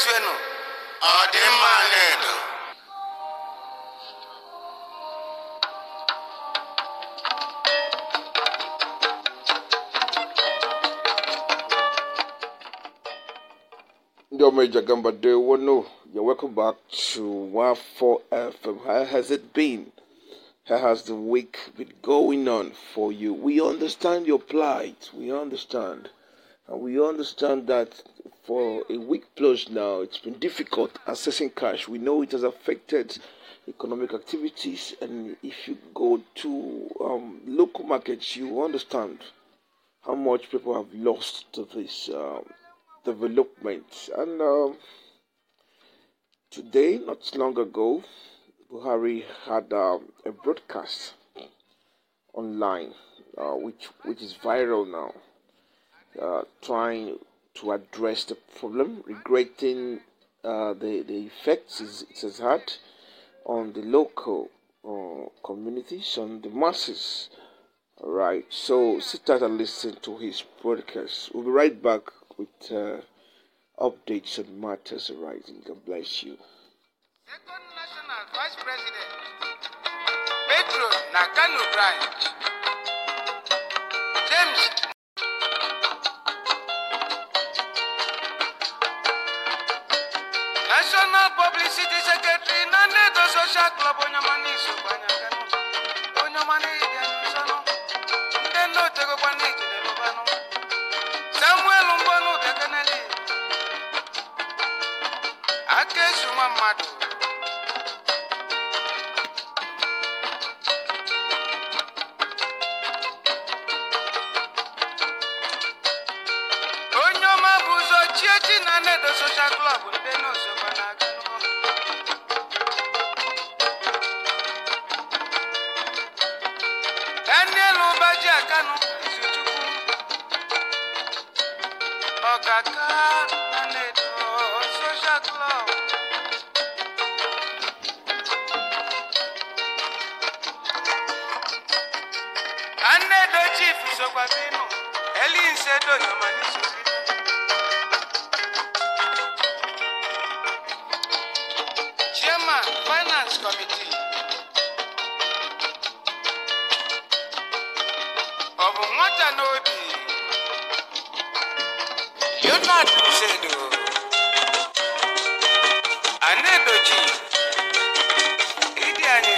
kwezuenu ọ dị mma no, you're welcome back to 14 FM. How has it been? How has the week been going on for you? We understand your plight. We understand. And we understand that for a week plus now, it's been difficult accessing cash. We know it has affected economic activities. And if you go to um, local markets, you understand how much people have lost to this um, development. And um, today, not long ago, Buhari had um, a broadcast online, uh, which which is viral now, uh, trying to address the problem, regretting uh, the the effects it has had on the local uh, communities, on the masses. All right, so sit down and listen to his podcast. We'll be right back with uh, updates on matters arising. God bless you. second national vice president petro na kano branch james onye ọma bụ ụzọ na nnedo social club Daniel Obaji Akanu Isichukwu Ọkaka na Nedo Social Club. Anedo Chief Sokwabinu Elinsedo Yomani. Ọ bụ nwata n'obi leonard usedo Anedo chief ịdị anyị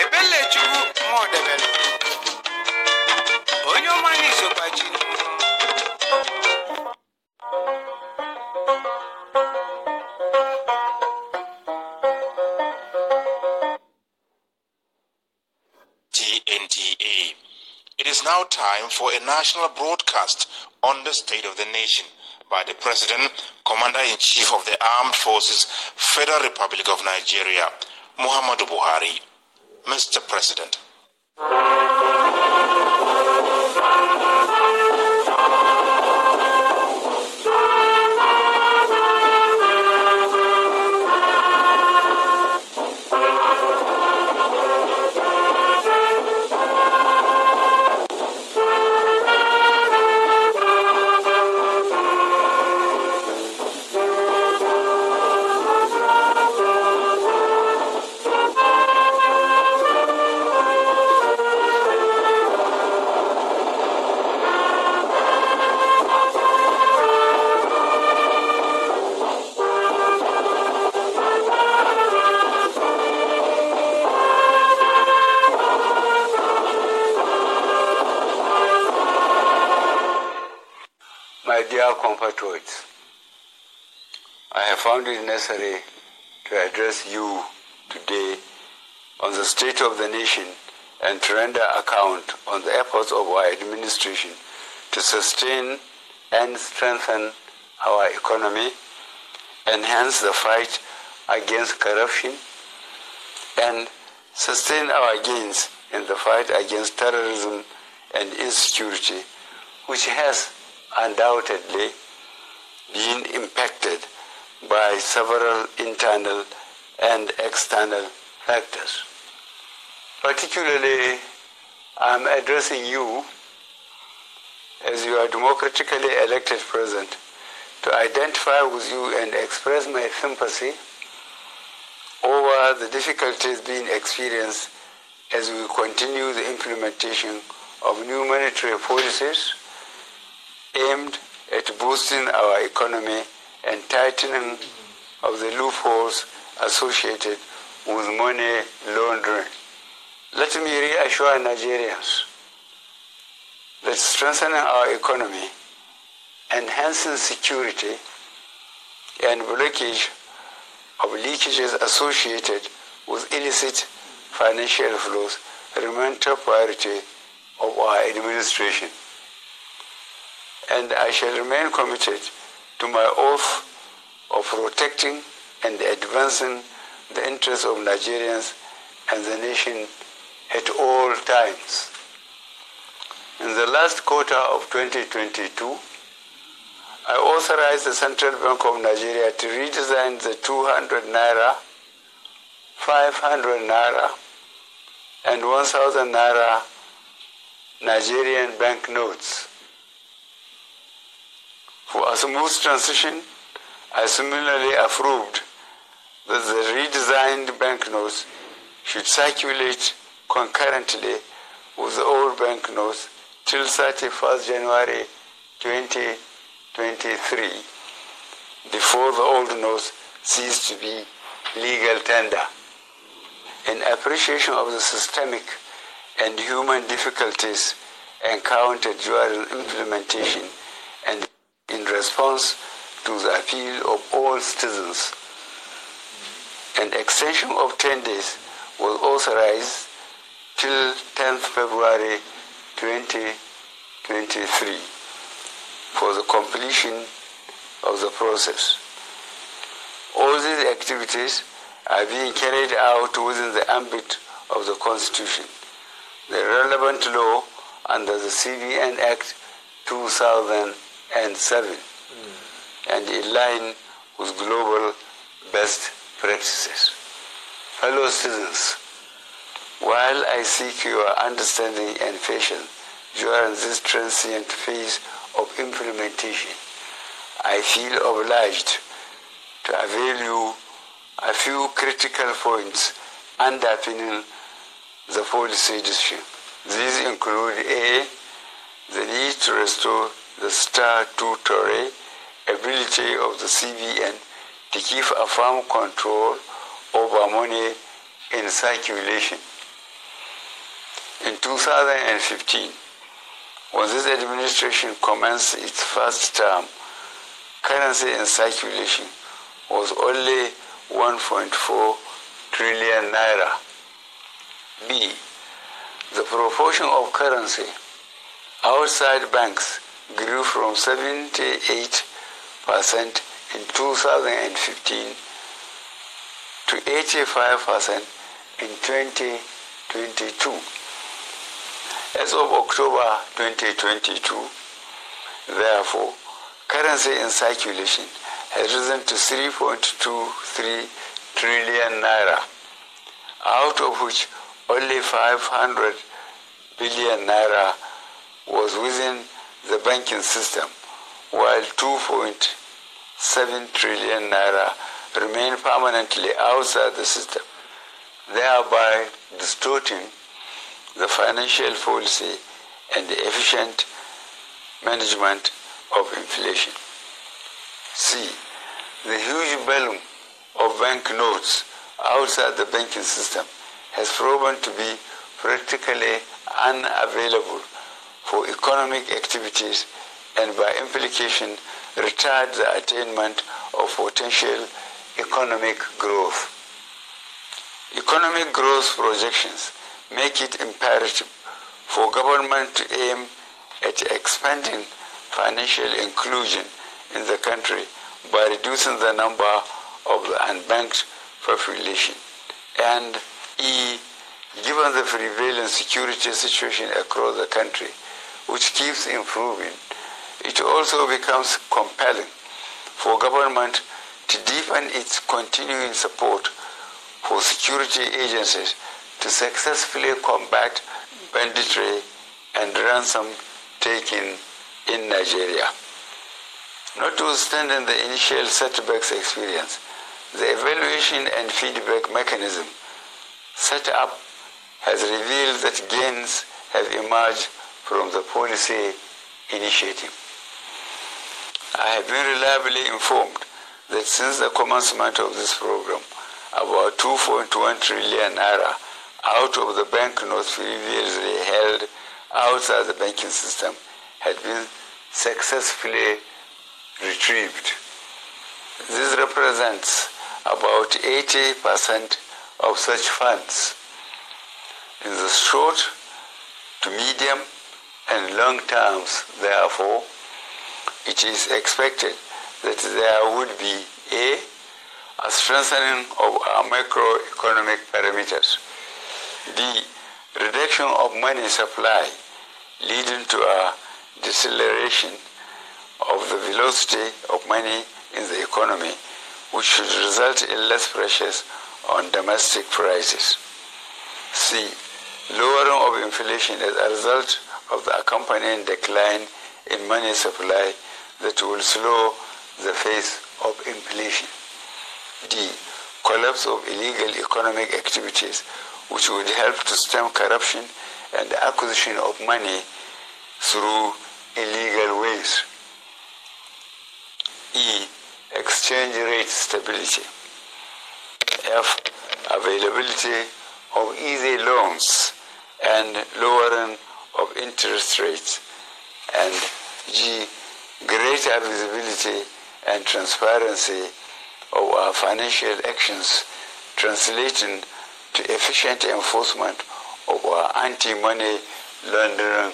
Ebelechukwu Mọdebelu. Onye. TNTA. It is now time for a national broadcast on the state of the nation by the President, Commander in Chief of the Armed Forces, Federal Republic of Nigeria, Muhammadu Buhari. Mr. President. My dear compatriots, I have found it necessary to address you today on the state of the nation and to render account on the efforts of our administration to sustain and strengthen our economy, enhance the fight against corruption, and sustain our gains in the fight against terrorism and insecurity, which has undoubtedly been impacted by several internal and external factors. Particularly, I'm addressing you as you are democratically elected president to identify with you and express my sympathy over the difficulties being experienced as we continue the implementation of new monetary policies aimed at boosting our economy and tightening of the loopholes associated with money laundering. Let me reassure Nigerians that strengthening our economy, enhancing security, and blockage of leakages associated with illicit financial flows remain top priority of our administration. And I shall remain committed to my oath of protecting and advancing the interests of Nigerians and the nation at all times. In the last quarter of 2022, I authorized the Central Bank of Nigeria to redesign the 200 naira, 500 naira, and 1000 naira Nigerian banknotes. For a smooth transition, I similarly approved that the redesigned banknotes should circulate concurrently with the old banknotes till 31st January 2023 before the old notes cease to be legal tender. In appreciation of the systemic and human difficulties encountered during implementation response to the appeal of all citizens, an extension of 10 days was authorized till 10th February 2023 for the completion of the process. All these activities are being carried out within the ambit of the Constitution, the relevant law under the CBN Act 2007, and serving and in line with global best practices. Fellow citizens, while I seek your understanding and patience during this transient phase of implementation, I feel obliged to avail you a few critical points underpinning the policy decision. These include A, the need to restore the statutory ability of the CBN to keep a firm control over money in circulation. In 2015, when this administration commenced its first term, currency in circulation was only 1.4 trillion naira. B. The proportion of currency outside banks grew from 78% in 2015 to 85% in 2022. As of October 2022, therefore, currency in circulation has risen to 3.23 trillion naira, out of which only 500 billion naira was within the banking system, while 2.7 trillion naira remain permanently outside the system, thereby distorting the financial policy and the efficient management of inflation. C. The huge volume of bank notes outside the banking system has proven to be practically unavailable for economic activities and by implication retard the attainment of potential economic growth. Economic growth projections make it imperative for government to aim at expanding financial inclusion in the country by reducing the number of the unbanked population. And E, given the prevailing security situation across the country, which keeps improving, it also becomes compelling for government to deepen its continuing support for security agencies to successfully combat banditry and ransom taking in Nigeria. Notwithstanding the initial setbacks experience, the evaluation and feedback mechanism set up has revealed that gains have emerged from the policy initiative. I have been reliably informed that since the commencement of this program, about 2.1 trillion naira out of the banknotes previously held outside the banking system had been successfully retrieved. This represents about 80% of such funds. In the short to medium and long terms, therefore, it is expected that there would be a, a strengthening of our macroeconomic parameters, b, reduction of money supply leading to a deceleration of the velocity of money in the economy, which should result in less pressures on domestic prices. C. Lowering of inflation as a result of the accompanying decline in money supply that will slow the pace of inflation. D. Collapse of illegal economic activities, which would help to stem corruption and the acquisition of money through illegal ways. E. Exchange rate stability. F. Availability of easy loans and lowering of interest rates. And G. Greater visibility and transparency of our financial actions, translating to efficient enforcement of our anti-money laundering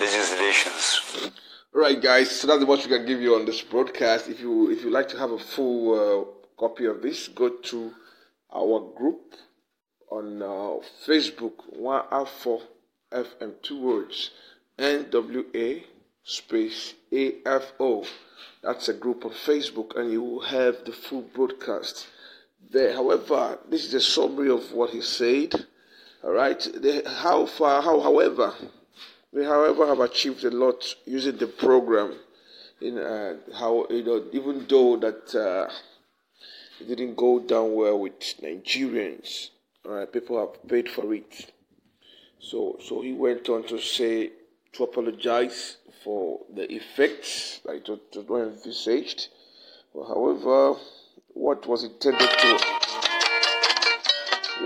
legislations. Right, guys. So that's what we can give you on this broadcast. If you if you like to have a full uh, copy of this, go to our group on uh, Facebook. One four FM two words N W A space A F O. That's a group on Facebook, and you will have the full broadcast there. However, this is a summary of what he said. All right. How far? How? However we, however, have achieved a lot using the program. In uh, how you know, even though that uh, it didn't go down well with Nigerians, right? People have paid for it. So, so he went on to say to apologize for the effects that it was envisaged. Well, however, what was intended to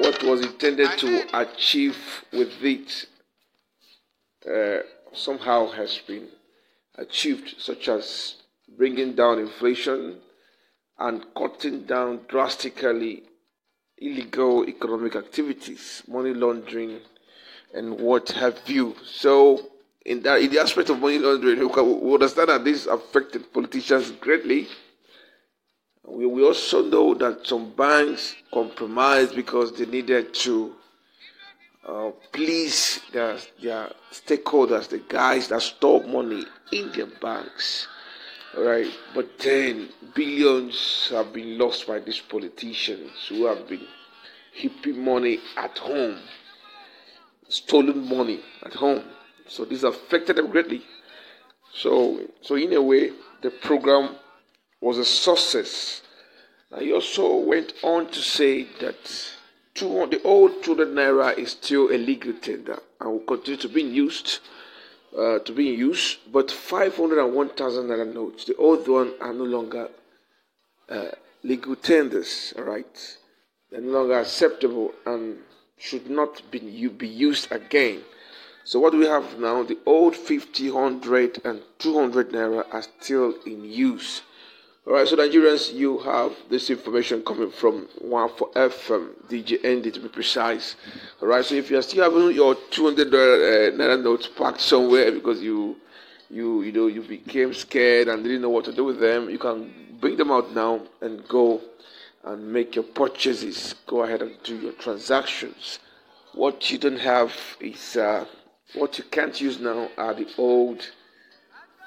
what was intended to achieve with it uh, somehow has been achieved, such as bringing down inflation and cutting down drastically illegal economic activities, money laundering, and what have you. So, in that, in the aspect of money laundering, we understand that this affected politicians greatly. We, we also know that some banks compromised because they needed to uh, please their, their stakeholders, the guys that store money in their banks. Right, but then billions have been lost by these politicians who have been heaping money at home, stolen money at home. So this affected them greatly. So, so in a way, the program was a success. he also went on to say that two, the old 200 naira is still a legal tender and will continue to be used. Uh, to be in use, but 501,000 naira notes, the old one, are no longer uh, legal tenders. All right, they're no longer acceptable and should not be be used again. So what we have now? The old 50, 100, and 200 naira are still in use. All right, so Nigerians, you have this information coming from one for FM, DJ Andy to be precise. All right, so if you're still having your two hundred uh, naira notes packed somewhere because you, you, you know, you became scared and didn't know what to do with them, you can bring them out now and go and make your purchases. Go ahead and do your transactions. What you don't have is uh, what you can't use now are the old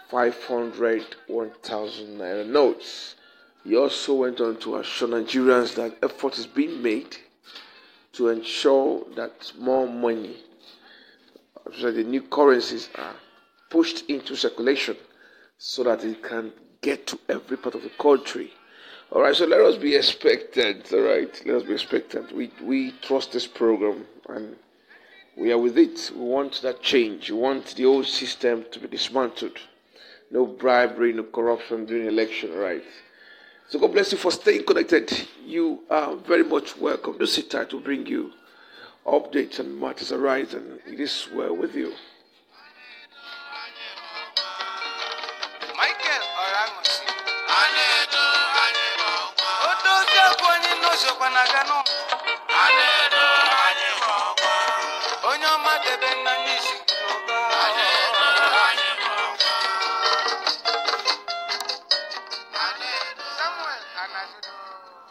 500, 1000 naira notes. He also went on to assure Nigerians that effort is being made to ensure that more money, so the new currencies are pushed into circulation so that it can get to every part of the country. All right, so let us be expectant. All right, let us be expectant. We we trust this program and we are with it. We want that change. We want the old system to be dismantled. No bribery, no corruption during election, right? So God bless you for staying connected. You are very much welcome. Just sit tight to bring you updates and matters arise, and it is well with you. N'osokwa